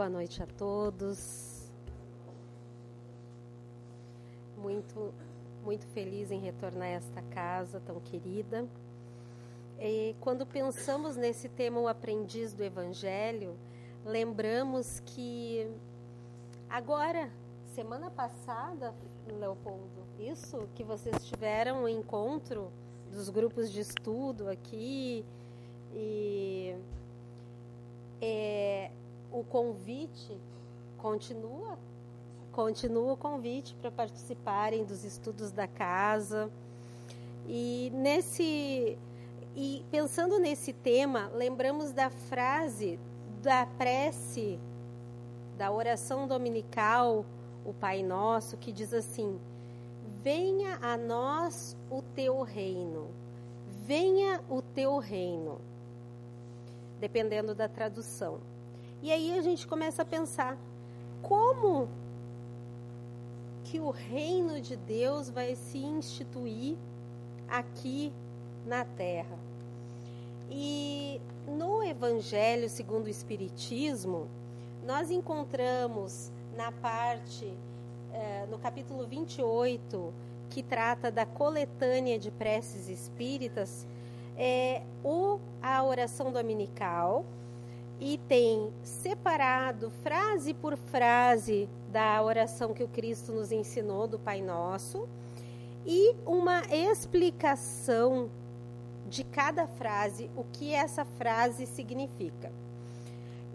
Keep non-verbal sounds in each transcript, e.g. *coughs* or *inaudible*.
Boa noite a todos. Muito, muito feliz em retornar a esta casa tão querida. E quando pensamos nesse tema, o aprendiz do Evangelho, lembramos que agora, semana passada, Leopoldo, isso que vocês tiveram o um encontro dos grupos de estudo aqui e é, o convite continua, continua o convite para participarem dos estudos da casa. E nesse e pensando nesse tema, lembramos da frase da prece da oração dominical, o Pai Nosso, que diz assim: Venha a nós o teu reino. Venha o teu reino. Dependendo da tradução. E aí a gente começa a pensar como que o reino de Deus vai se instituir aqui na terra. E no Evangelho segundo o Espiritismo, nós encontramos na parte, eh, no capítulo 28, que trata da coletânea de preces espíritas, é, o, a oração dominical, e tem separado frase por frase da oração que o Cristo nos ensinou do Pai Nosso e uma explicação de cada frase, o que essa frase significa.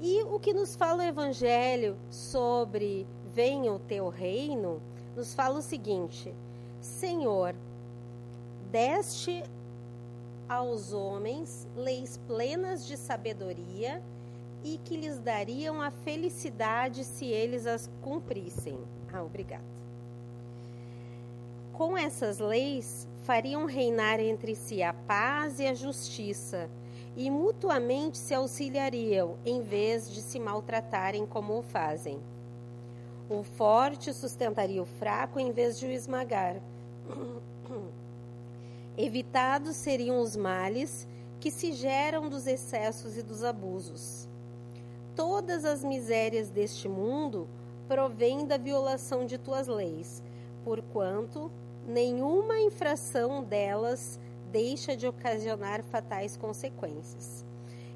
E o que nos fala o Evangelho sobre venha o teu reino, nos fala o seguinte: Senhor, deste aos homens leis plenas de sabedoria e que lhes dariam a felicidade se eles as cumprissem. Ah, obrigada. Com essas leis, fariam reinar entre si a paz e a justiça, e mutuamente se auxiliariam, em vez de se maltratarem como o fazem. O forte sustentaria o fraco em vez de o esmagar. *coughs* Evitados seriam os males que se geram dos excessos e dos abusos todas as misérias deste mundo provêm da violação de tuas leis, porquanto nenhuma infração delas deixa de ocasionar fatais consequências.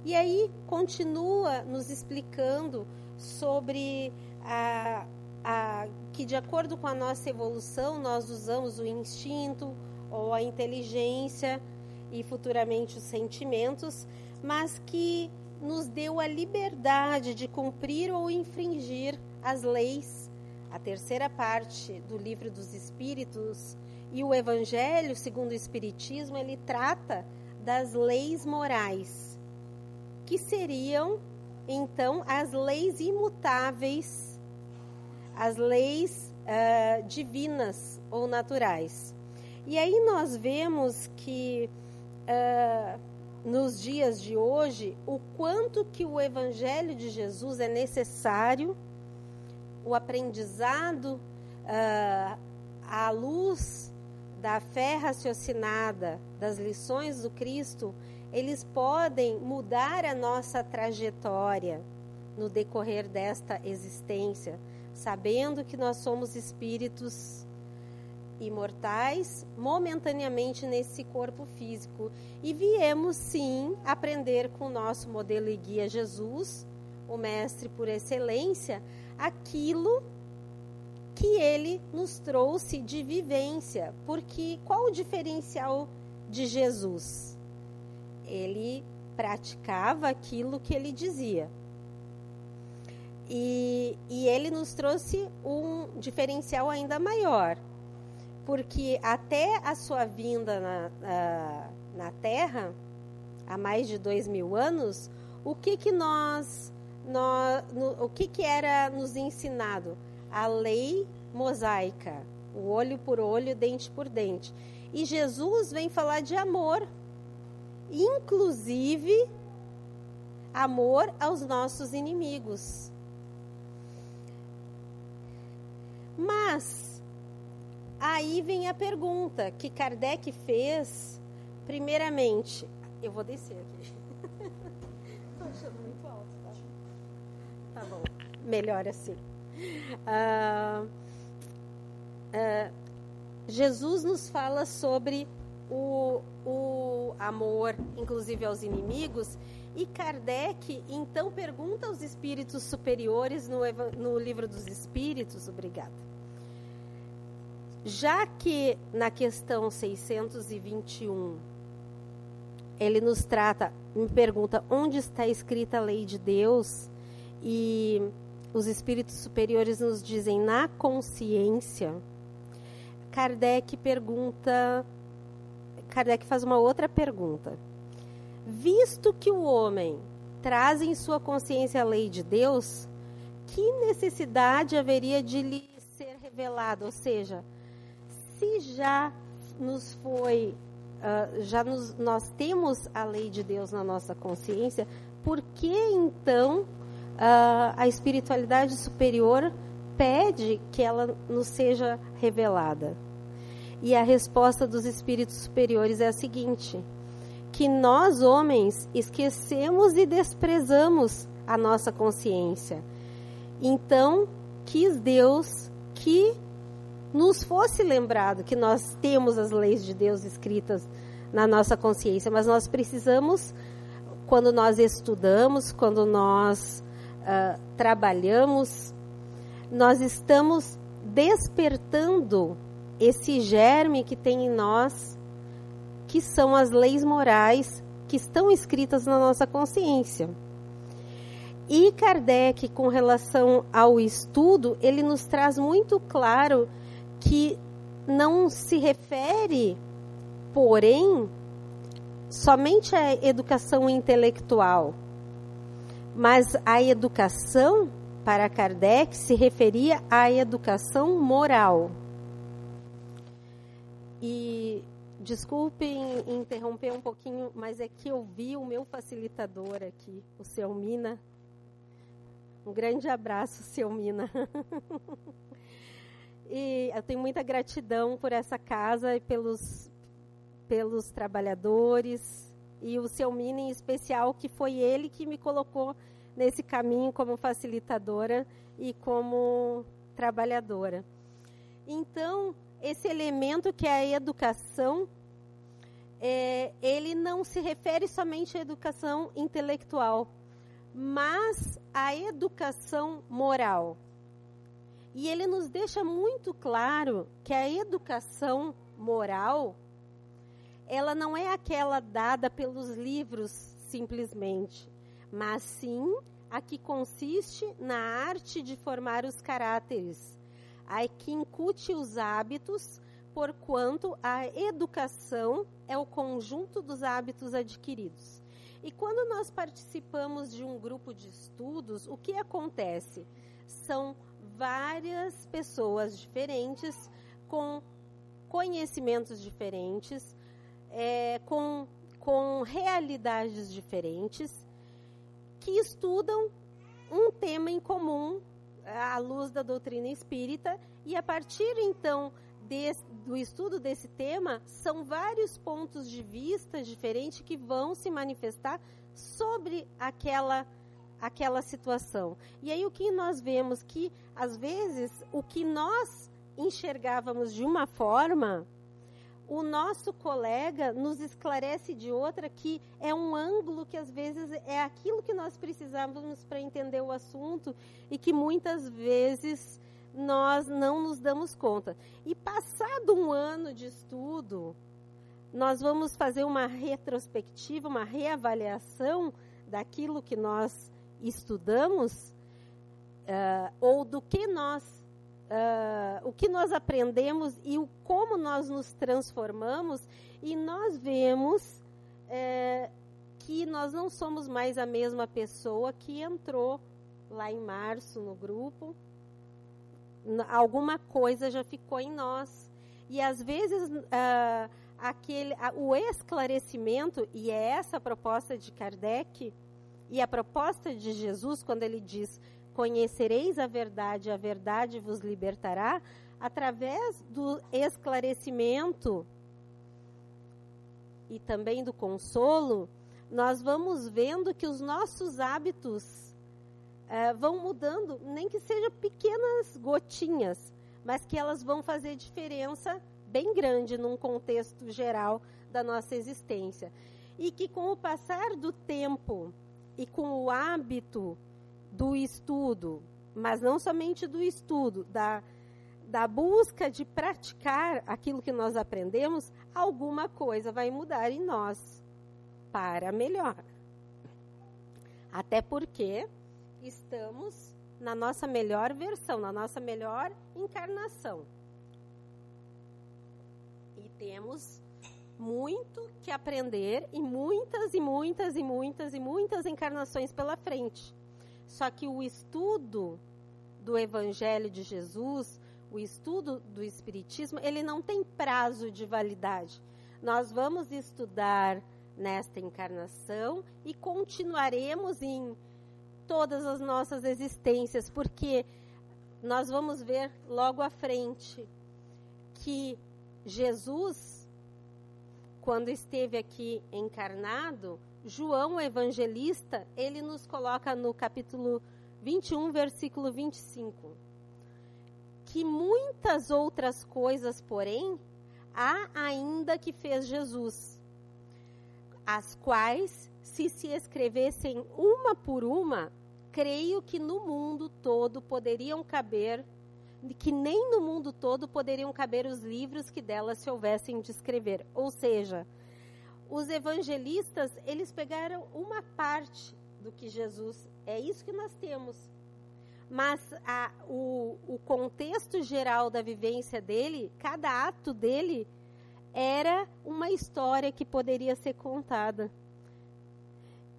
E aí continua nos explicando sobre a, a, que, de acordo com a nossa evolução, nós usamos o instinto ou a inteligência e futuramente os sentimentos, mas que nos deu a liberdade de cumprir ou infringir as leis. A terceira parte do livro dos Espíritos e o Evangelho, segundo o Espiritismo, ele trata das leis morais, que seriam então as leis imutáveis, as leis uh, divinas ou naturais. E aí nós vemos que uh, nos dias de hoje o quanto que o evangelho de Jesus é necessário, o aprendizado uh, à luz da fé raciocinada, das lições do Cristo, eles podem mudar a nossa trajetória no decorrer desta existência, sabendo que nós somos espíritos imortais momentaneamente nesse corpo físico e viemos sim aprender com o nosso modelo e guia Jesus, o mestre por excelência, aquilo que ele nos trouxe de vivência. Porque qual o diferencial de Jesus? Ele praticava aquilo que ele dizia. E, e ele nos trouxe um diferencial ainda maior porque até a sua vinda na, na, na Terra, há mais de dois mil anos, o que que nós, nós no, o que que era nos ensinado? A lei mosaica, o olho por olho, dente por dente. E Jesus vem falar de amor, inclusive amor aos nossos inimigos. Mas Aí vem a pergunta que Kardec fez, primeiramente. Eu vou descer aqui. Estou achando muito alto, tá? Tá bom. Melhor assim. Uh, uh, Jesus nos fala sobre o, o amor, inclusive aos inimigos, e Kardec então pergunta aos espíritos superiores no, no livro dos Espíritos, obrigada. Já que na questão 621 ele nos trata, me pergunta onde está escrita a lei de Deus e os espíritos superiores nos dizem na consciência. Kardec pergunta, Kardec faz uma outra pergunta. Visto que o homem traz em sua consciência a lei de Deus, que necessidade haveria de lhe ser revelado? Ou seja, se já nos foi, uh, já nos, nós temos a lei de Deus na nossa consciência, por que então uh, a espiritualidade superior pede que ela nos seja revelada? E a resposta dos espíritos superiores é a seguinte: que nós, homens, esquecemos e desprezamos a nossa consciência. Então, quis Deus que nos fosse lembrado que nós temos as leis de Deus escritas na nossa consciência, mas nós precisamos, quando nós estudamos, quando nós uh, trabalhamos, nós estamos despertando esse germe que tem em nós, que são as leis morais que estão escritas na nossa consciência. E Kardec, com relação ao estudo, ele nos traz muito claro que não se refere, porém, somente à educação intelectual, mas a educação para Kardec se referia à educação moral. E desculpem interromper um pouquinho, mas é que eu vi o meu facilitador aqui, o seu Mina. Um grande abraço, seu Mina. *laughs* E eu tenho muita gratidão por essa casa e pelos, pelos trabalhadores. E o seu Mini em especial, que foi ele que me colocou nesse caminho como facilitadora e como trabalhadora. Então, esse elemento que é a educação, é, ele não se refere somente à educação intelectual, mas à educação moral. E ele nos deixa muito claro que a educação moral ela não é aquela dada pelos livros simplesmente, mas sim a que consiste na arte de formar os caráteres, a que incute os hábitos, porquanto a educação é o conjunto dos hábitos adquiridos. E quando nós participamos de um grupo de estudos, o que acontece? São várias pessoas diferentes, com conhecimentos diferentes, é, com, com realidades diferentes, que estudam um tema em comum à luz da doutrina espírita, e a partir então do estudo desse tema, são vários pontos de vista diferentes que vão se manifestar sobre aquela aquela situação. E aí o que nós vemos que às vezes o que nós enxergávamos de uma forma, o nosso colega nos esclarece de outra que é um ângulo que às vezes é aquilo que nós precisávamos para entender o assunto e que muitas vezes nós não nos damos conta. E passado um ano de estudo, nós vamos fazer uma retrospectiva, uma reavaliação daquilo que nós estudamos uh, ou do que nós uh, o que nós aprendemos e o como nós nos transformamos e nós vemos uh, que nós não somos mais a mesma pessoa que entrou lá em março no grupo. Alguma coisa já ficou em nós. E às vezes uh, aquele o esclarecimento e é essa a proposta de Kardec e a proposta de Jesus, quando ele diz: Conhecereis a verdade, a verdade vos libertará, através do esclarecimento e também do consolo, nós vamos vendo que os nossos hábitos uh, vão mudando, nem que sejam pequenas gotinhas, mas que elas vão fazer diferença bem grande num contexto geral da nossa existência. E que com o passar do tempo e com o hábito do estudo, mas não somente do estudo, da, da busca de praticar aquilo que nós aprendemos, alguma coisa vai mudar em nós para melhor. Até porque estamos na nossa melhor versão, na nossa melhor encarnação. E temos muito que aprender e muitas e muitas e muitas e muitas encarnações pela frente. Só que o estudo do Evangelho de Jesus, o estudo do Espiritismo, ele não tem prazo de validade. Nós vamos estudar nesta encarnação e continuaremos em todas as nossas existências, porque nós vamos ver logo à frente que Jesus, quando esteve aqui encarnado, João o evangelista, ele nos coloca no capítulo 21, versículo 25, que muitas outras coisas, porém, há ainda que fez Jesus as quais, se se escrevessem uma por uma, creio que no mundo todo poderiam caber, que nem no mundo todo poderiam caber os livros que delas se houvessem de escrever. Ou seja, os evangelistas, eles pegaram uma parte do que Jesus, é isso que nós temos. Mas a, o, o contexto geral da vivência dele, cada ato dele, era uma história que poderia ser contada.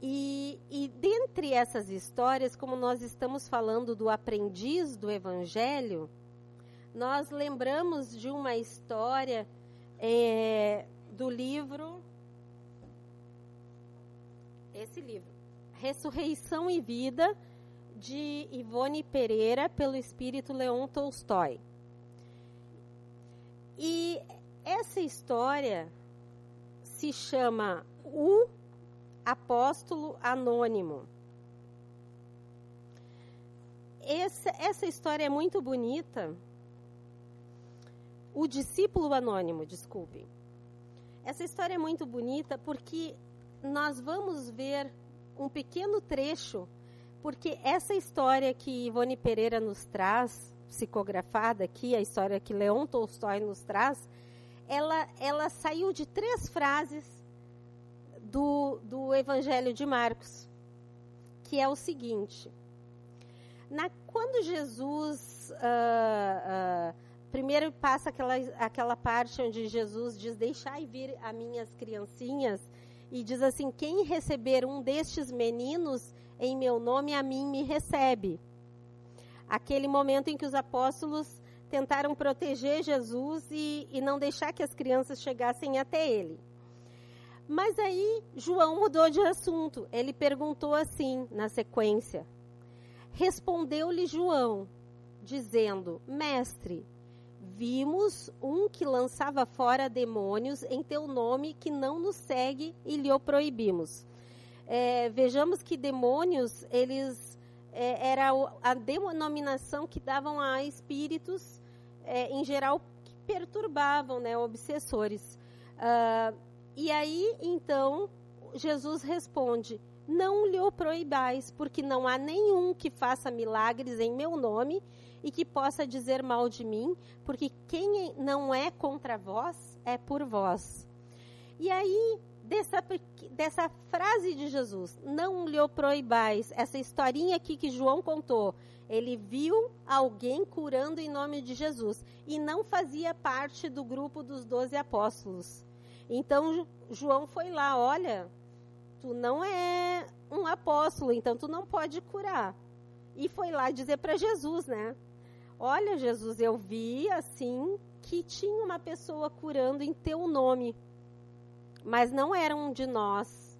E, e dentre essas histórias, como nós estamos falando do aprendiz do Evangelho, nós lembramos de uma história é, do livro, esse livro, Ressurreição e Vida, de Ivone Pereira, pelo espírito Leon Tolstói. E essa história se chama O Apóstolo Anônimo. Essa, essa história é muito bonita. O discípulo anônimo, desculpe. Essa história é muito bonita porque nós vamos ver um pequeno trecho, porque essa história que Ivone Pereira nos traz, psicografada aqui, a história que Leon Tolstói nos traz, ela, ela saiu de três frases do, do Evangelho de Marcos, que é o seguinte: na, quando Jesus uh, uh, primeiro passa aquela, aquela parte onde Jesus diz: Deixai vir a minhas criancinhas, e diz assim: Quem receber um destes meninos em meu nome, a mim me recebe. Aquele momento em que os apóstolos tentaram proteger Jesus e, e não deixar que as crianças chegassem até ele. Mas aí João mudou de assunto. Ele perguntou assim, na sequência: Respondeu-lhe João, dizendo: Mestre, vimos um que lançava fora demônios em teu nome que não nos segue e lhe o proibimos. É, vejamos que demônios, eles é, era a denominação que davam a espíritos é, em geral, que perturbavam, né, obsessores. Uh, e aí, então, Jesus responde: Não lhe o proibais, porque não há nenhum que faça milagres em meu nome e que possa dizer mal de mim, porque quem não é contra vós é por vós. E aí, dessa, dessa frase de Jesus, não lhe o proibais, essa historinha aqui que João contou, ele viu alguém curando em nome de Jesus e não fazia parte do grupo dos doze apóstolos. Então João foi lá, olha, tu não é um apóstolo, então tu não pode curar. E foi lá dizer para Jesus, né? Olha, Jesus, eu vi assim que tinha uma pessoa curando em teu nome, mas não era um de nós,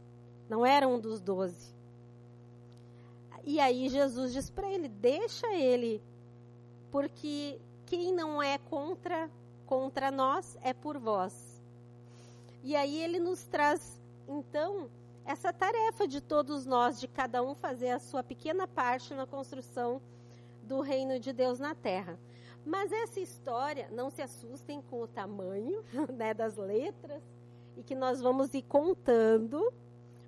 não era um dos doze. E aí Jesus diz para ele: deixa ele, porque quem não é contra contra nós é por vós. E aí ele nos traz então essa tarefa de todos nós, de cada um fazer a sua pequena parte na construção do reino de Deus na terra. Mas essa história, não se assustem com o tamanho *laughs* né, das letras, e que nós vamos ir contando,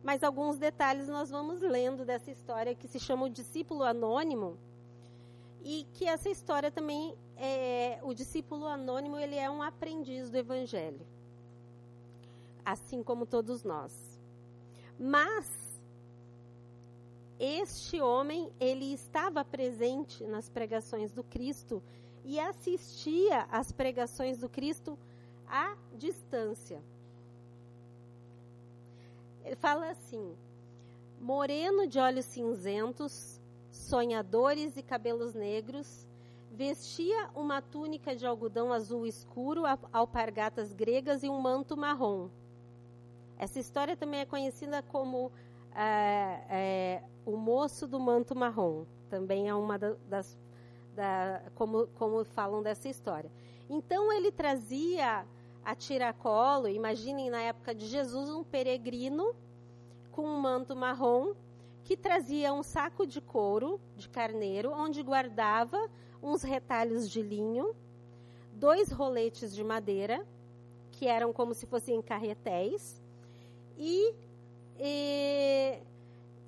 mas alguns detalhes nós vamos lendo dessa história que se chama o discípulo anônimo, e que essa história também é o discípulo anônimo, ele é um aprendiz do evangelho. Assim como todos nós. Mas este homem, ele estava presente nas pregações do Cristo e assistia às pregações do Cristo à distância. Ele fala assim: moreno de olhos cinzentos, sonhadores e cabelos negros, vestia uma túnica de algodão azul escuro, alpargatas gregas e um manto marrom. Essa história também é conhecida como é, é, o moço do manto marrom. Também é uma das da, como, como falam dessa história. Então ele trazia a tiracolo, imaginem na época de Jesus, um peregrino com um manto marrom que trazia um saco de couro de carneiro, onde guardava uns retalhos de linho, dois roletes de madeira, que eram como se fossem carretéis, e, e,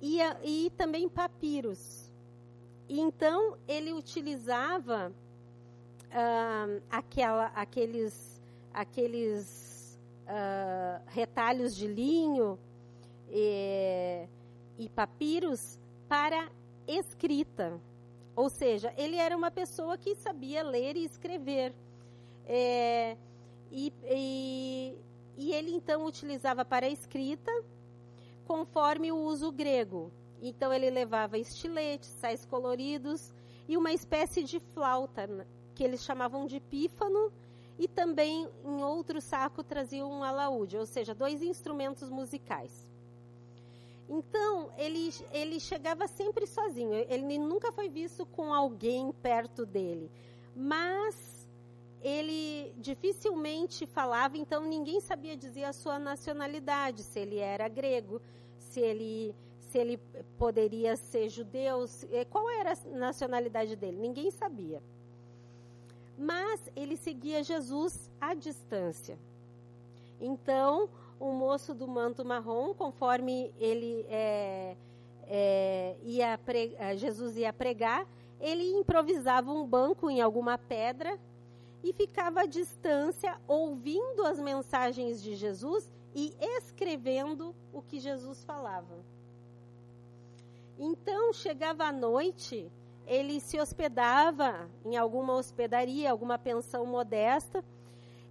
e, e também papiros, então ele utilizava uh, aquela, aqueles, aqueles uh, retalhos de linho e, e papiros para escrita. Ou seja, ele era uma pessoa que sabia ler e escrever. É, e, e, e, ele então utilizava para a escrita conforme o uso grego. Então ele levava estiletes, sais coloridos e uma espécie de flauta, né, que eles chamavam de pífano, e também em outro saco trazia um alaúde, ou seja, dois instrumentos musicais. Então, ele, ele chegava sempre sozinho, ele nunca foi visto com alguém perto dele, mas ele dificilmente falava, então ninguém sabia dizer a sua nacionalidade, se ele era grego, se ele se ele poderia ser judeu, eh, qual era a nacionalidade dele, ninguém sabia. Mas ele seguia Jesus à distância. Então, o moço do manto marrom, conforme ele é, é, ia Jesus ia pregar, ele improvisava um banco em alguma pedra e ficava à distância, ouvindo as mensagens de Jesus e escrevendo o que Jesus falava. Então, chegava à noite, ele se hospedava em alguma hospedaria, alguma pensão modesta,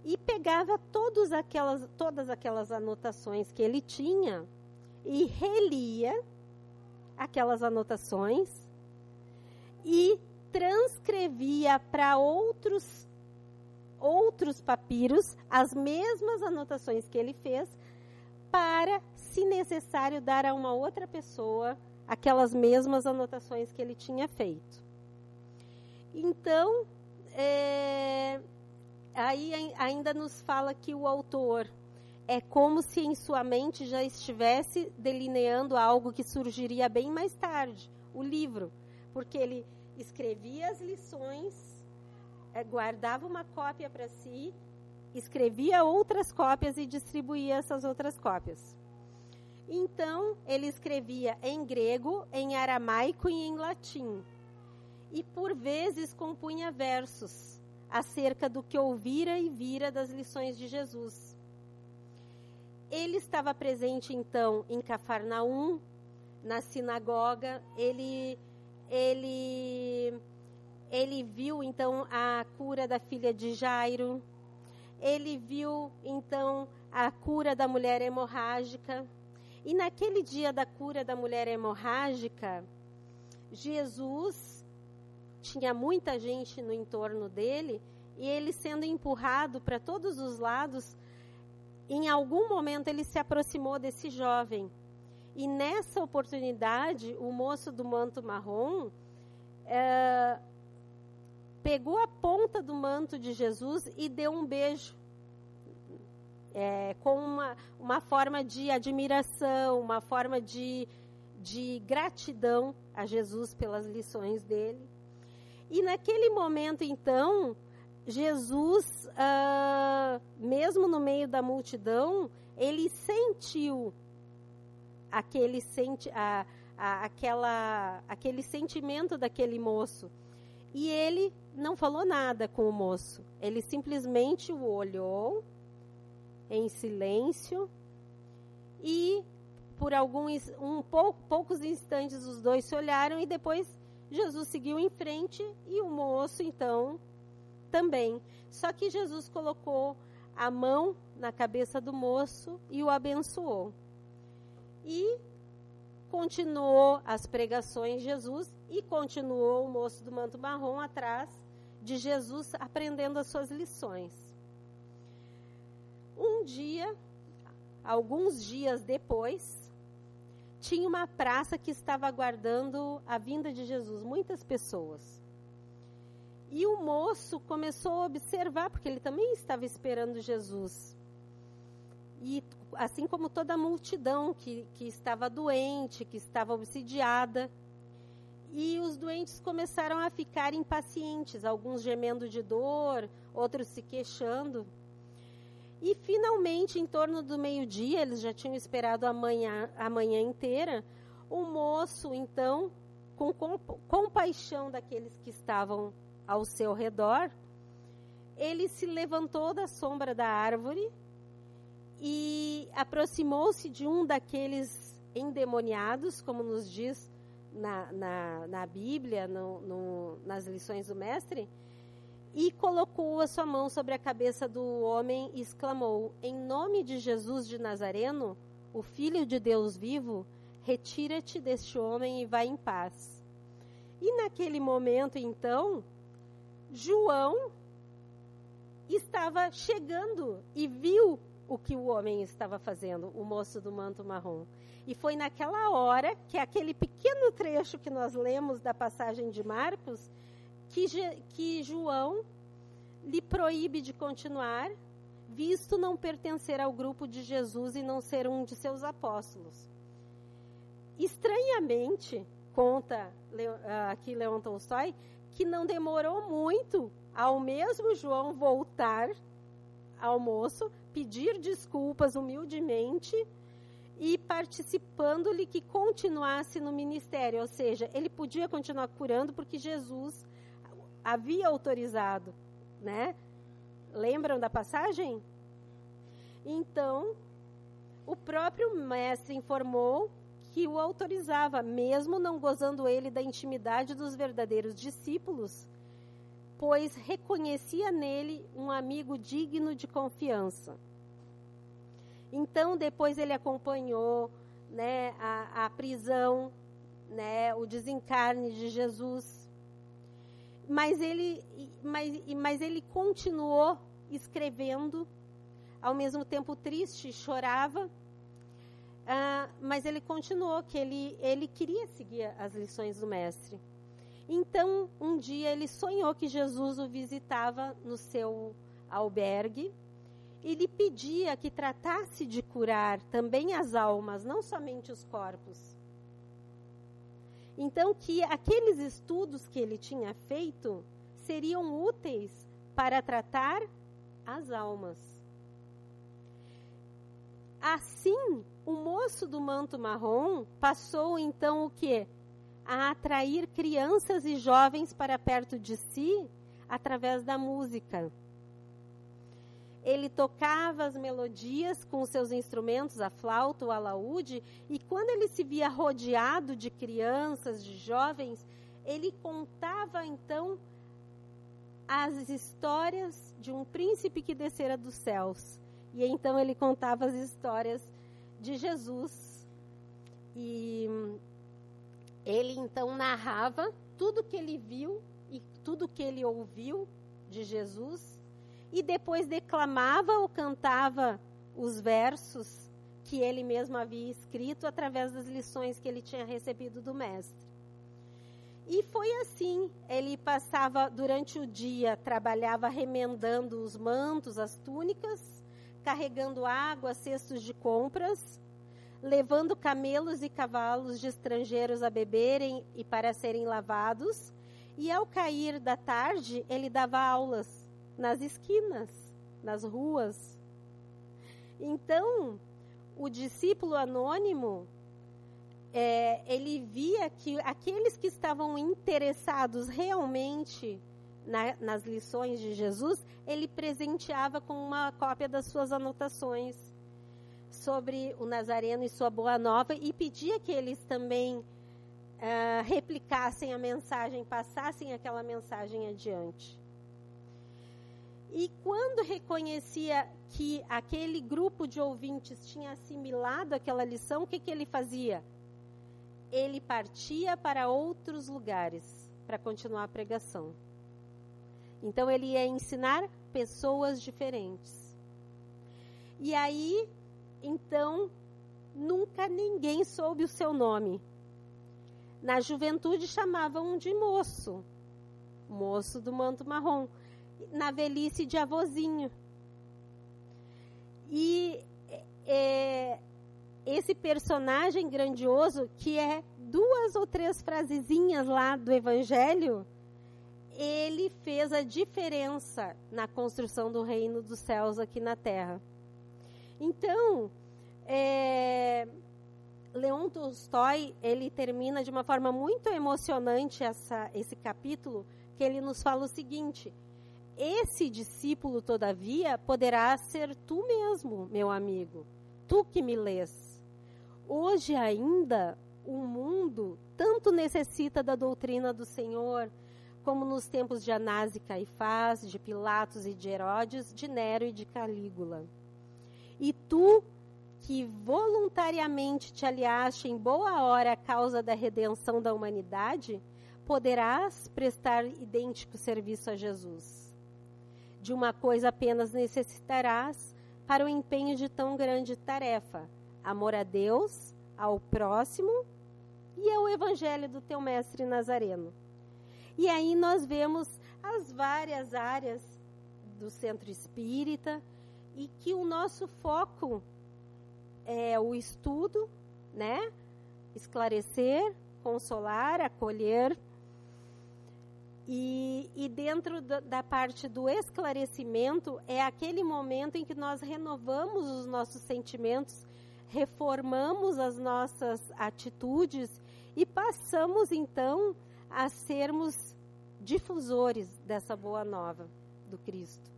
e pegava todas aquelas, todas aquelas anotações que ele tinha e relia aquelas anotações e transcrevia para outros outros papiros as mesmas anotações que ele fez para, se necessário, dar a uma outra pessoa aquelas mesmas anotações que ele tinha feito. Então, é, aí ainda nos fala que o autor é como se em sua mente já estivesse delineando algo que surgiria bem mais tarde, o livro, porque ele escrevia as lições, guardava uma cópia para si, escrevia outras cópias e distribuía essas outras cópias. Então, ele escrevia em grego, em aramaico e em latim. E por vezes compunha versos acerca do que ouvira e vira das lições de Jesus. Ele estava presente então em Cafarnaum, na sinagoga, ele ele ele viu então a cura da filha de Jairo. Ele viu então a cura da mulher hemorrágica. E naquele dia da cura da mulher hemorrágica, Jesus tinha muita gente no entorno dele e ele sendo empurrado para todos os lados, em algum momento ele se aproximou desse jovem. E nessa oportunidade, o moço do manto marrom é, pegou a ponta do manto de Jesus e deu um beijo é, com uma, uma forma de admiração, uma forma de, de gratidão a Jesus pelas lições dele. E naquele momento, então, Jesus, uh, mesmo no meio da multidão, ele sentiu aquele, senti a, aquela, aquele sentimento daquele moço. E ele não falou nada com o moço. Ele simplesmente o olhou em silêncio e por alguns um pouco, poucos instantes os dois se olharam e depois Jesus seguiu em frente e o moço então também. Só que Jesus colocou a mão na cabeça do moço e o abençoou. E continuou as pregações Jesus e continuou o moço do manto marrom atrás de Jesus aprendendo as suas lições. Um dia, alguns dias depois, tinha uma praça que estava aguardando a vinda de Jesus, muitas pessoas. E o moço começou a observar, porque ele também estava esperando Jesus. E assim como toda a multidão que, que estava doente, que estava obsidiada. E os doentes começaram a ficar impacientes, alguns gemendo de dor, outros se queixando. E finalmente, em torno do meio-dia, eles já tinham esperado a manhã, a manhã inteira, o moço, então, com compaixão daqueles que estavam ao seu redor, ele se levantou da sombra da árvore e aproximou-se de um daqueles endemoniados, como nos diz na, na, na Bíblia, no, no, nas lições do Mestre, e colocou a sua mão sobre a cabeça do homem e exclamou: Em nome de Jesus de Nazareno, o Filho de Deus vivo, retira-te deste homem e vai em paz. E naquele momento, então, João estava chegando e viu o que o homem estava fazendo, o moço do manto marrom. E foi naquela hora que aquele pequeno trecho que nós lemos da passagem de Marcos, que, que João lhe proíbe de continuar, visto não pertencer ao grupo de Jesus e não ser um de seus apóstolos. Estranhamente, conta ah, aqui Leon Tolstói, que não demorou muito ao mesmo João voltar ao moço, pedir desculpas humildemente e participando-lhe que continuasse no ministério, ou seja, ele podia continuar curando porque Jesus havia autorizado, né? Lembram da passagem? Então, o próprio mestre informou que o autorizava, mesmo não gozando ele da intimidade dos verdadeiros discípulos, pois reconhecia nele um amigo digno de confiança. Então, depois ele acompanhou né, a, a prisão, né, o desencarne de Jesus. Mas ele, mas, mas ele continuou escrevendo, ao mesmo tempo triste, chorava ah, mas ele continuou que ele, ele queria seguir as lições do mestre. Então, um dia ele sonhou que Jesus o visitava no seu albergue e lhe pedia que tratasse de curar também as almas, não somente os corpos. Então, que aqueles estudos que ele tinha feito seriam úteis para tratar as almas. Assim, o moço do manto marrom passou então o que? A atrair crianças e jovens para perto de si através da música. Ele tocava as melodias com seus instrumentos, a flauta, o alaúde, e quando ele se via rodeado de crianças, de jovens, ele contava então as histórias de um príncipe que descera dos céus. E então ele contava as histórias de Jesus. E ele então narrava tudo que ele viu e tudo que ele ouviu de Jesus e depois declamava ou cantava os versos que ele mesmo havia escrito através das lições que ele tinha recebido do mestre. E foi assim, ele passava durante o dia, trabalhava remendando os mantos, as túnicas, carregando água, cestos de compras, levando camelos e cavalos de estrangeiros a beberem e para serem lavados. E ao cair da tarde, ele dava aulas nas esquinas, nas ruas. Então, o discípulo anônimo, é, ele via que aqueles que estavam interessados realmente na, nas lições de Jesus, ele presenteava com uma cópia das suas anotações sobre o Nazareno e sua boa nova e pedia que eles também uh, replicassem a mensagem, passassem aquela mensagem adiante. E quando reconhecia que aquele grupo de ouvintes tinha assimilado aquela lição, o que, que ele fazia? Ele partia para outros lugares para continuar a pregação. Então ele ia ensinar pessoas diferentes. E aí, então, nunca ninguém soube o seu nome. Na juventude chamavam de moço, moço do manto marrom. Na velhice de avozinho. E é, esse personagem grandioso, que é duas ou três frasezinhas lá do Evangelho, ele fez a diferença na construção do reino dos céus aqui na terra. Então, é, Leon Tolstói, ele termina de uma forma muito emocionante essa, esse capítulo, que ele nos fala o seguinte: esse discípulo, todavia, poderá ser tu mesmo, meu amigo, tu que me lês. Hoje ainda, o mundo tanto necessita da doutrina do Senhor, como nos tempos de Anás e Caifás, de Pilatos e de Herodes, de Nero e de Calígula. E tu, que voluntariamente te aliaste em boa hora à causa da redenção da humanidade, poderás prestar idêntico serviço a Jesus. De uma coisa apenas necessitarás para o empenho de tão grande tarefa: amor a Deus, ao próximo e ao evangelho do teu mestre Nazareno. E aí nós vemos as várias áreas do centro espírita e que o nosso foco é o estudo, né? Esclarecer, consolar, acolher. E, e dentro da, parte do esclarecimento é aquele momento em que nós renovamos os nossos sentimentos, reformamos as nossas atitudes e passamos então a sermos difusores dessa boa nova do Cristo.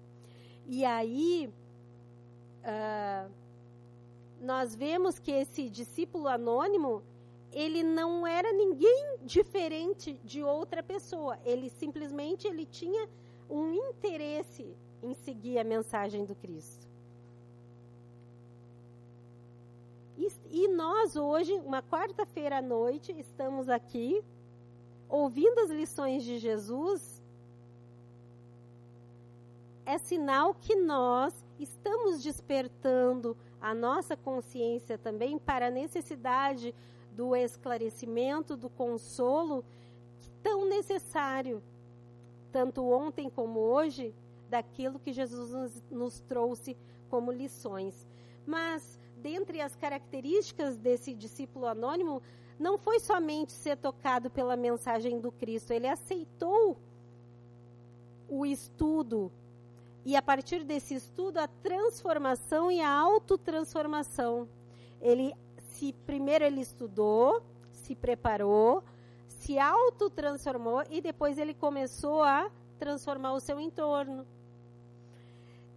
E aí, uh, nós vemos que esse discípulo anônimo, ele não era ninguém diferente de outra pessoa. Ele simplesmente ele tinha um interesse em seguir a mensagem do Cristo. E, e nós hoje, uma quarta-feira à noite, estamos aqui ouvindo as lições de Jesus, é sinal que nós estamos despertando a nossa consciência também para a necessidade do esclarecimento, do consolo tão necessário, tanto ontem como hoje, daquilo que Jesus nos, nos trouxe como lições. Mas, dentre as características desse discípulo anônimo, não foi somente ser tocado pela mensagem do Cristo, ele aceitou o estudo e a partir desse estudo a transformação e a autotransformação. Ele se primeiro ele estudou, se preparou, se autotransformou e depois ele começou a transformar o seu entorno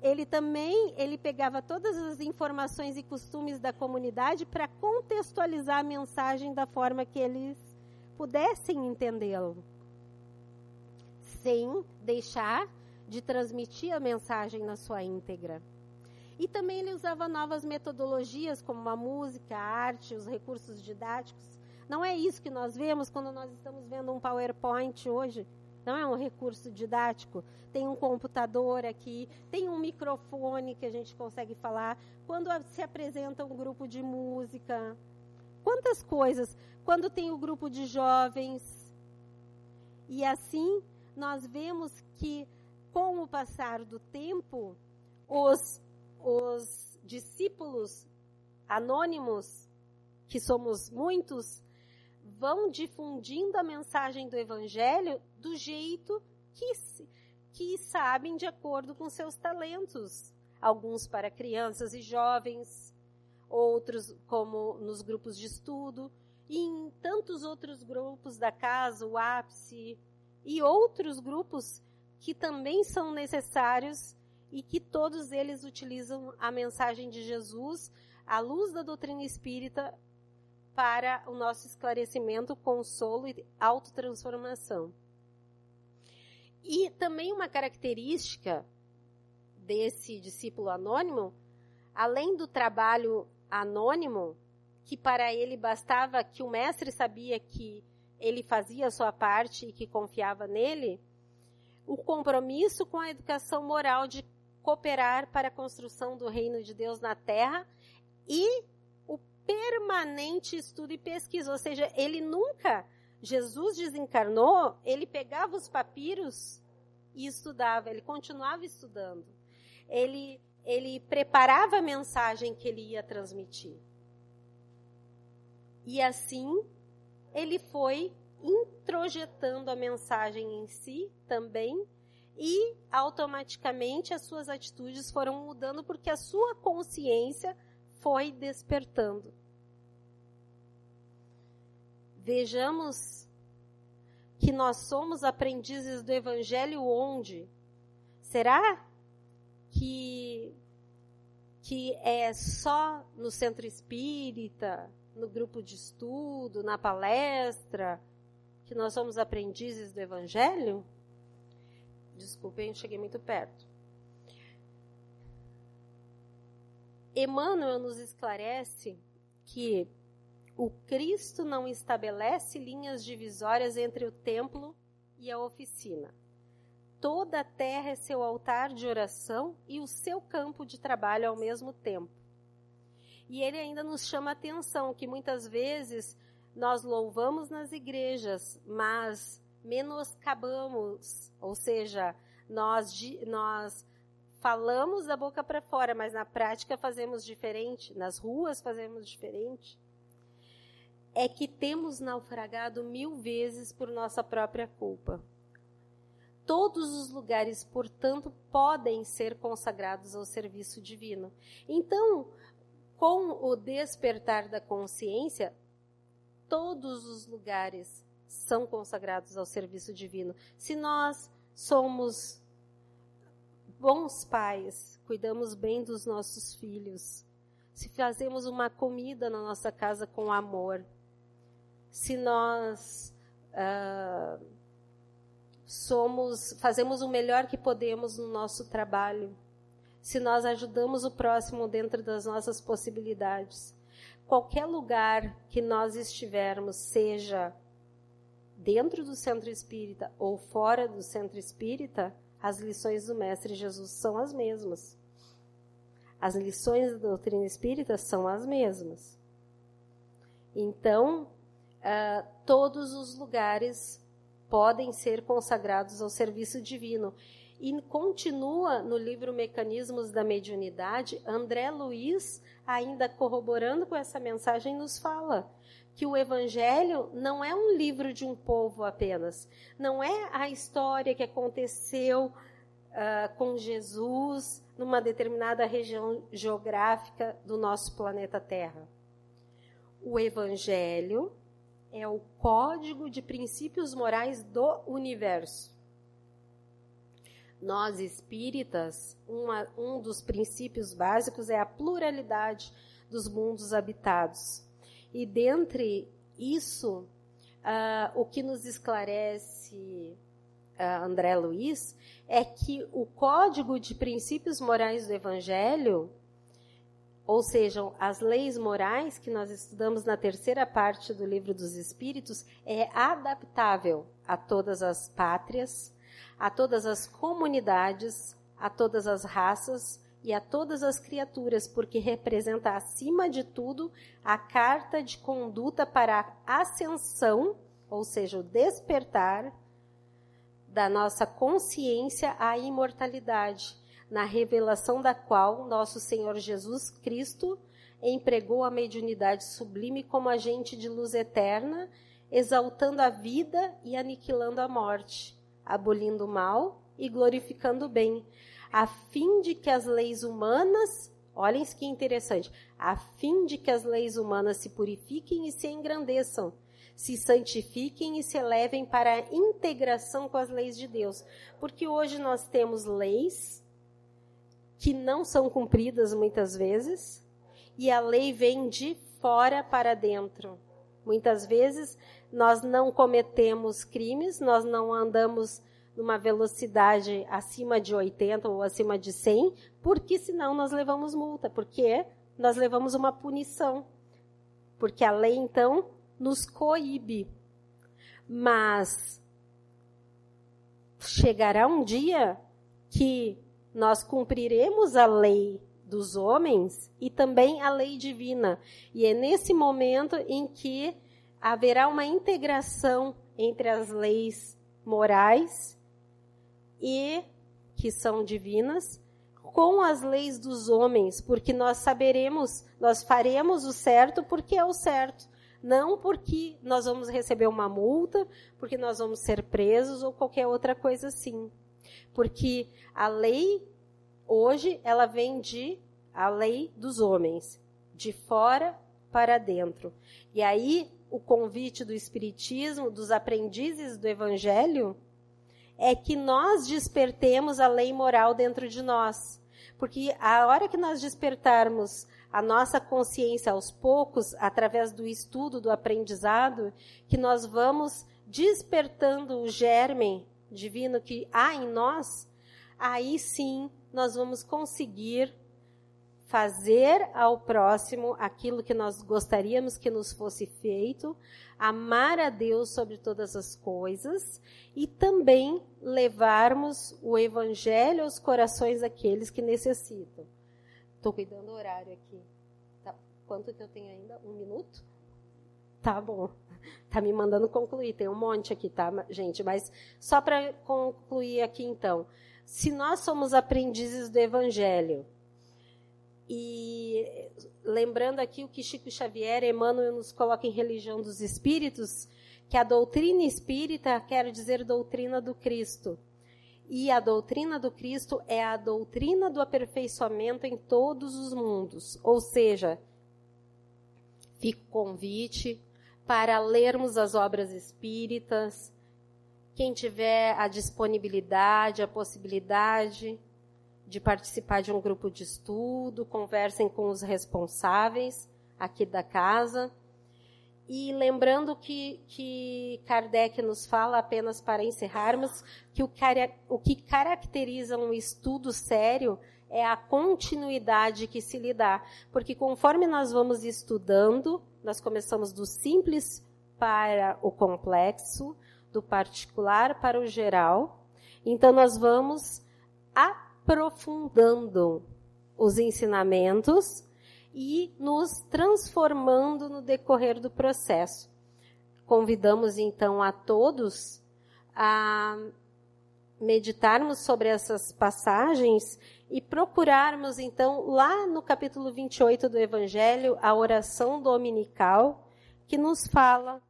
ele também ele pegava todas as informações e costumes da comunidade para contextualizar a mensagem da forma que eles pudessem entendê-lo, sem deixar de transmitir a mensagem na sua íntegra. E também ele usava novas metodologias, como a música, a arte, os recursos didáticos. Não é isso que nós vemos quando nós estamos vendo um PowerPoint hoje não é um recurso didático. Tem um computador aqui, tem um microfone que a gente consegue falar. Quando se apresenta um grupo de música, quantas coisas. Quando tem o um grupo de jovens. E assim, nós vemos que, com o passar do tempo, os os discípulos anônimos, que somos muitos, vão difundindo a mensagem do Evangelho do jeito que, que sabem de acordo com seus talentos. Alguns para crianças e jovens, outros como nos grupos de estudo, e em tantos outros grupos da casa, o ápice, e outros grupos que também são necessários e que todos eles utilizam a mensagem de Jesus, à luz da doutrina espírita, para o nosso esclarecimento, consolo e autotransformação. E também uma característica desse discípulo anônimo, além do trabalho anônimo, que para ele bastava que o mestre sabia que ele fazia a sua parte e que confiava nele, o compromisso com a educação moral de cooperar para a construção do reino de Deus na terra e o permanente estudo e pesquisa, ou seja, ele nunca Jesus desencarnou, ele pegava os papiros e estudava, ele continuava estudando. Ele ele preparava a mensagem que ele ia transmitir. E assim, ele foi introjetando a mensagem em si também e automaticamente as suas atitudes foram mudando porque a sua consciência foi despertando. Vejamos que nós somos aprendizes do evangelho onde? Será que que é só no centro espírita, no grupo de estudo, na palestra, que nós somos aprendizes do Evangelho? Desculpem, cheguei muito perto. Emmanuel nos esclarece que o Cristo não estabelece linhas divisórias entre o templo e a oficina. Toda a terra é seu altar de oração e o seu campo de trabalho ao mesmo tempo. E ele ainda nos chama a atenção que muitas vezes nós louvamos nas igrejas, mas menoscabamos, ou seja, nós, nós falamos da boca para fora, mas na prática fazemos diferente, nas ruas fazemos diferente. É que temos naufragado mil vezes por nossa própria culpa. Todos os lugares, portanto, podem ser consagrados ao serviço divino. Então, com o despertar da consciência, todos os lugares são consagrados ao serviço divino. Se nós somos bons pais, cuidamos bem dos nossos filhos, se fazemos uma comida na nossa casa com amor, se nós uh, somos, fazemos o melhor que podemos no nosso trabalho, se nós ajudamos o próximo dentro das nossas possibilidades. Qualquer lugar que nós estivermos, seja dentro do centro espírita ou fora do centro espírita, as lições do Mestre Jesus são as mesmas. As lições da doutrina espírita são as mesmas. Então, uh, todos os lugares podem ser consagrados ao serviço divino. E continua no livro Mecanismos da Mediunidade, André Luiz, ainda corroborando com essa mensagem, nos fala que o Evangelho não é um livro de um povo apenas, não é a história que aconteceu uh, com Jesus numa determinada região geográfica do nosso planeta Terra. O Evangelho é o código de princípios morais do universo nós espíritas, uma, um dos princípios básicos é a pluralidade dos mundos habitados. E dentre isso, uh, o que nos esclarece uh, André Luiz é que o código de princípios morais do Evangelho, ou seja, as leis morais que nós estudamos na terceira parte do Livro dos Espíritos, é adaptável a todas as pátrias, a todas as comunidades, a todas as raças e a todas as criaturas, porque representa, acima de tudo, a carta de conduta para a ascensão, ou seja, o despertar da nossa consciência à imortalidade, na revelação da qual nosso Senhor Jesus Cristo empregou a mediunidade sublime como agente de luz eterna, exaltando a vida e aniquilando a morte, abolindo o mal e glorificando o bem, a fim de que as leis humanas, olhem que interessante, a fim de que as leis humanas se purifiquem e se engrandeçam, se santifiquem e se elevem para a integração com as leis de Deus. Porque hoje nós temos leis que não são cumpridas muitas vezes, e a lei vem de fora para dentro. Muitas vezes nós não cometemos crimes, nós não andamos numa velocidade acima de 80 ou acima de 100, porque senão nós levamos multa, porque nós levamos uma punição. Porque a lei então nos coíbe. Mas chegará um dia que nós cumpriremos a lei dos homens e também a lei divina. E é nesse momento em que haverá uma integração entre as leis morais e que são divinas com as leis dos homens, porque nós saberemos, nós faremos o certo porque é o certo. Não porque nós vamos receber uma multa, porque nós vamos ser presos ou qualquer outra coisa assim. Porque a lei, hoje, ela vem de a lei dos homens, de fora para dentro. E aí, o convite do Espiritismo, dos aprendizes do Evangelho, é que nós despertemos a lei moral dentro de nós. Porque a hora que nós despertarmos a nossa consciência aos poucos, através do estudo, do aprendizado, que nós vamos despertando o germe divino que há em nós, aí sim nós vamos conseguir fazer ao próximo aquilo que nós gostaríamos que nos fosse feito, amar a Deus sobre todas as coisas e também levarmos o evangelho aos corações daqueles que necessitam. Estou cuidando do horário aqui. Tá. Quanto que eu tenho ainda? Um minuto? Tá bom. Tá me mandando concluir. Tem um monte aqui, tá, gente? Mas só para concluir aqui, então. Se nós somos aprendizes do Evangelho, e lembrando aqui o que Chico Xavier, Emmanuel nos coloca em Religião dos Espíritos, que a doutrina espírita quer dizer doutrina do Cristo. E a doutrina do Cristo é a doutrina do aperfeiçoamento em todos os mundos. Ou seja, fica o convite para lermos as obras espíritas. Quem tiver a disponibilidade, a possibilidade de participar de um grupo de estudo, conversem com os responsáveis aqui da casa. E lembrando que, que Kardec nos fala, apenas para encerrarmos, que o, o que caracteriza um estudo sério é a continuidade que se lhe dá. Porque conforme nós vamos estudando, nós começamos do simples para o complexo, do particular para o geral. Então, nós vamos aprofundando os ensinamentos e nos transformando no decorrer do processo. Convidamos então a todos a meditarmos sobre essas passagens e procurarmos então lá no capítulo 28 do Evangelho a oração dominical que nos fala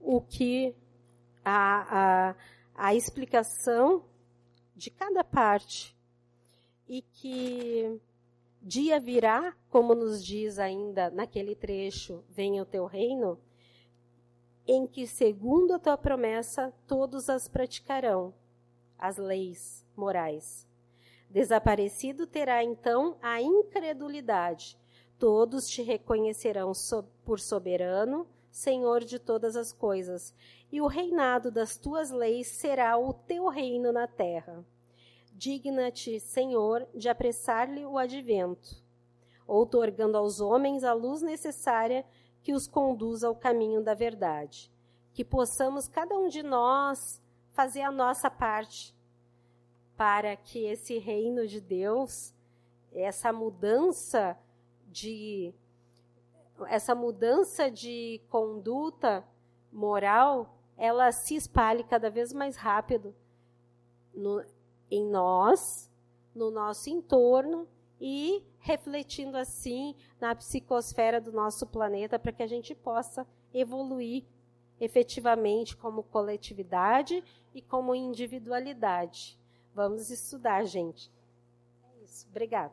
o que a, a, a explicação de cada parte e que Dia virá, como nos diz ainda naquele trecho, venha o teu reino, em que, segundo a tua promessa, todos as praticarão, as leis morais. Desaparecido terá então a incredulidade. Todos te reconhecerão por soberano, Senhor de todas as coisas, e o reinado das tuas leis será o teu reino na terra. Digna-te, Senhor, de apressar-lhe o advento, outorgando aos homens a luz necessária que os conduza ao caminho da verdade. Que possamos, cada um de nós, fazer a nossa parte para que esse reino de Deus, essa mudança de essa mudança de conduta moral, ela se espalhe cada vez mais rápido no, em nós, no nosso entorno e refletindo assim na psicosfera do nosso planeta para que a gente possa evoluir efetivamente como coletividade e como individualidade. Vamos estudar, gente. É isso. Obrigada.